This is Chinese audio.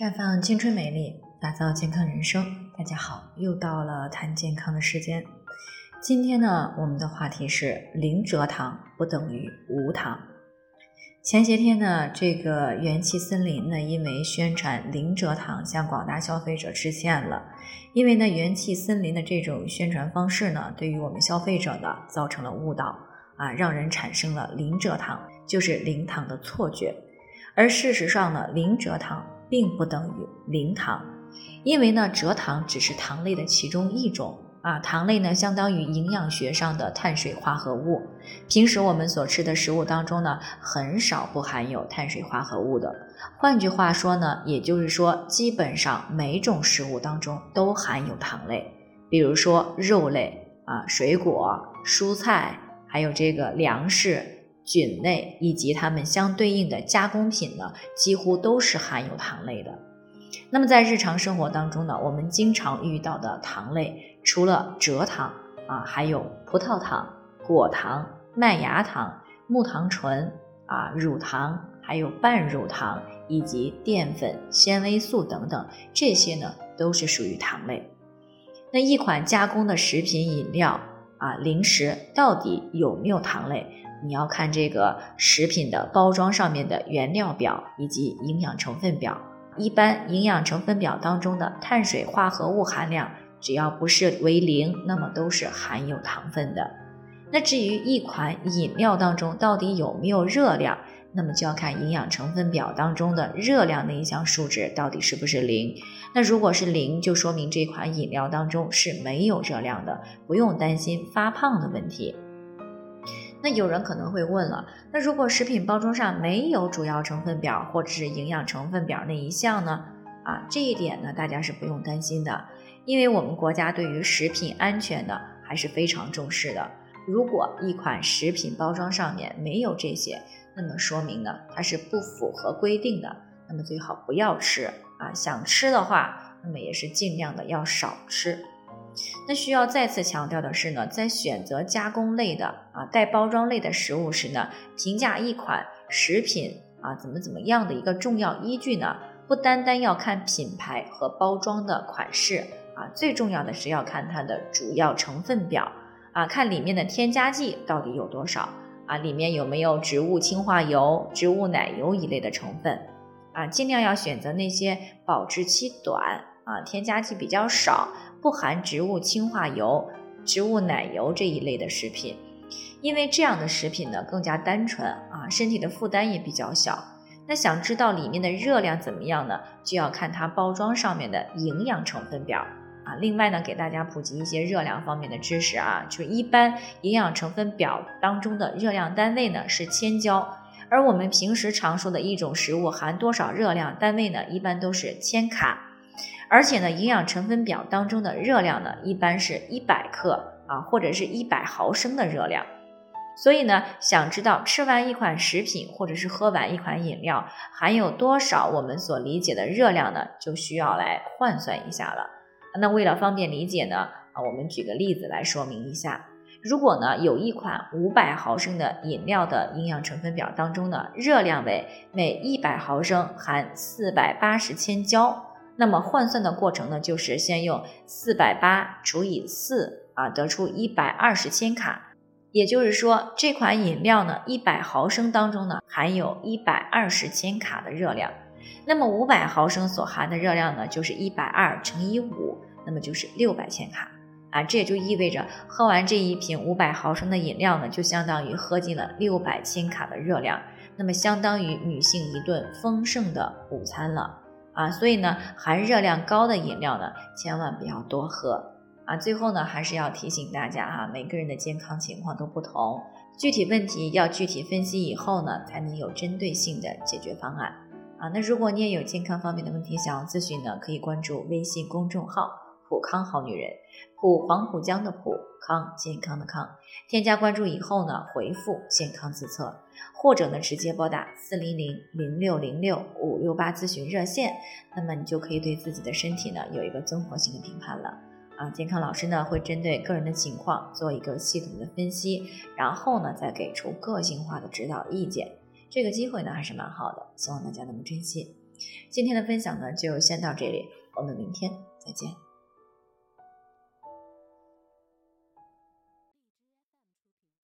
绽放青春美丽，打造健康人生。大家好，又到了谈健康的时间。今天呢，我们的话题是零蔗糖不等于无糖。前些天呢，这个元气森林呢，因为宣传零蔗糖，向广大消费者致歉了。因为呢，元气森林的这种宣传方式呢，对于我们消费者呢，造成了误导啊，让人产生了零蔗糖就是零糖的错觉。而事实上呢，零蔗糖并不等于零糖，因为呢，蔗糖只是糖类的其中一种。啊，糖类呢，相当于营养学上的碳水化合物。平时我们所吃的食物当中呢，很少不含有碳水化合物的。换句话说呢，也就是说，基本上每种食物当中都含有糖类。比如说肉类啊、水果、蔬菜，还有这个粮食、菌类以及它们相对应的加工品呢，几乎都是含有糖类的。那么在日常生活当中呢，我们经常遇到的糖类，除了蔗糖啊，还有葡萄糖、果糖、麦芽糖、木糖醇啊、乳糖，还有半乳糖以及淀粉、纤维素等等，这些呢都是属于糖类。那一款加工的食品饮料啊、零食到底有没有糖类？你要看这个食品的包装上面的原料表以及营养成分表。一般营养成分表当中的碳水化合物含量，只要不是为零，那么都是含有糖分的。那至于一款饮料当中到底有没有热量，那么就要看营养成分表当中的热量那一项数值到底是不是零。那如果是零，就说明这款饮料当中是没有热量的，不用担心发胖的问题。那有人可能会问了，那如果食品包装上没有主要成分表或者是营养成分表那一项呢？啊，这一点呢，大家是不用担心的，因为我们国家对于食品安全呢还是非常重视的。如果一款食品包装上面没有这些，那么说明呢它是不符合规定的，那么最好不要吃啊。想吃的话，那么也是尽量的要少吃。那需要再次强调的是呢，在选择加工类的啊带包装类的食物时呢，评价一款食品啊怎么怎么样的一个重要依据呢，不单单要看品牌和包装的款式啊，最重要的是要看它的主要成分表啊，看里面的添加剂到底有多少啊，里面有没有植物氢化油、植物奶油一类的成分啊，尽量要选择那些保质期短啊，添加剂比较少。不含植物氢化油、植物奶油这一类的食品，因为这样的食品呢更加单纯啊，身体的负担也比较小。那想知道里面的热量怎么样呢？就要看它包装上面的营养成分表啊。另外呢，给大家普及一些热量方面的知识啊，就一般营养成分表当中的热量单位呢是千焦，而我们平时常说的一种食物含多少热量单位呢，一般都是千卡。而且呢，营养成分表当中的热量呢，一般是一百克啊，或者是一百毫升的热量。所以呢，想知道吃完一款食品或者是喝完一款饮料含有多少我们所理解的热量呢，就需要来换算一下了。那为了方便理解呢，啊，我们举个例子来说明一下。如果呢，有一款五百毫升的饮料的营养成分表当中呢，热量为每一百毫升含四百八十千焦。那么换算的过程呢，就是先用四百八除以四啊，得出一百二十千卡。也就是说，这款饮料呢，一百毫升当中呢，含有一百二十千卡的热量。那么五百毫升所含的热量呢，就是一百二乘以五，那么就是六百千卡啊。这也就意味着，喝完这一瓶五百毫升的饮料呢，就相当于喝进了六百千卡的热量，那么相当于女性一顿丰盛的午餐了。啊，所以呢，含热量高的饮料呢，千万不要多喝啊。最后呢，还是要提醒大家哈，每个人的健康情况都不同，具体问题要具体分析以后呢，才能有针对性的解决方案啊。那如果你也有健康方面的问题想要咨询呢，可以关注微信公众号“普康好女人”，普黄浦江的普康健康的康，添加关注以后呢，回复健康自测。或者呢，直接拨打四零零零六零六五六八咨询热线，那么你就可以对自己的身体呢有一个综合性的评判了啊。健康老师呢会针对个人的情况做一个系统的分析，然后呢再给出个性化的指导意见。这个机会呢还是蛮好的，希望大家能够珍惜。今天的分享呢，就先到这里，我们明天再见。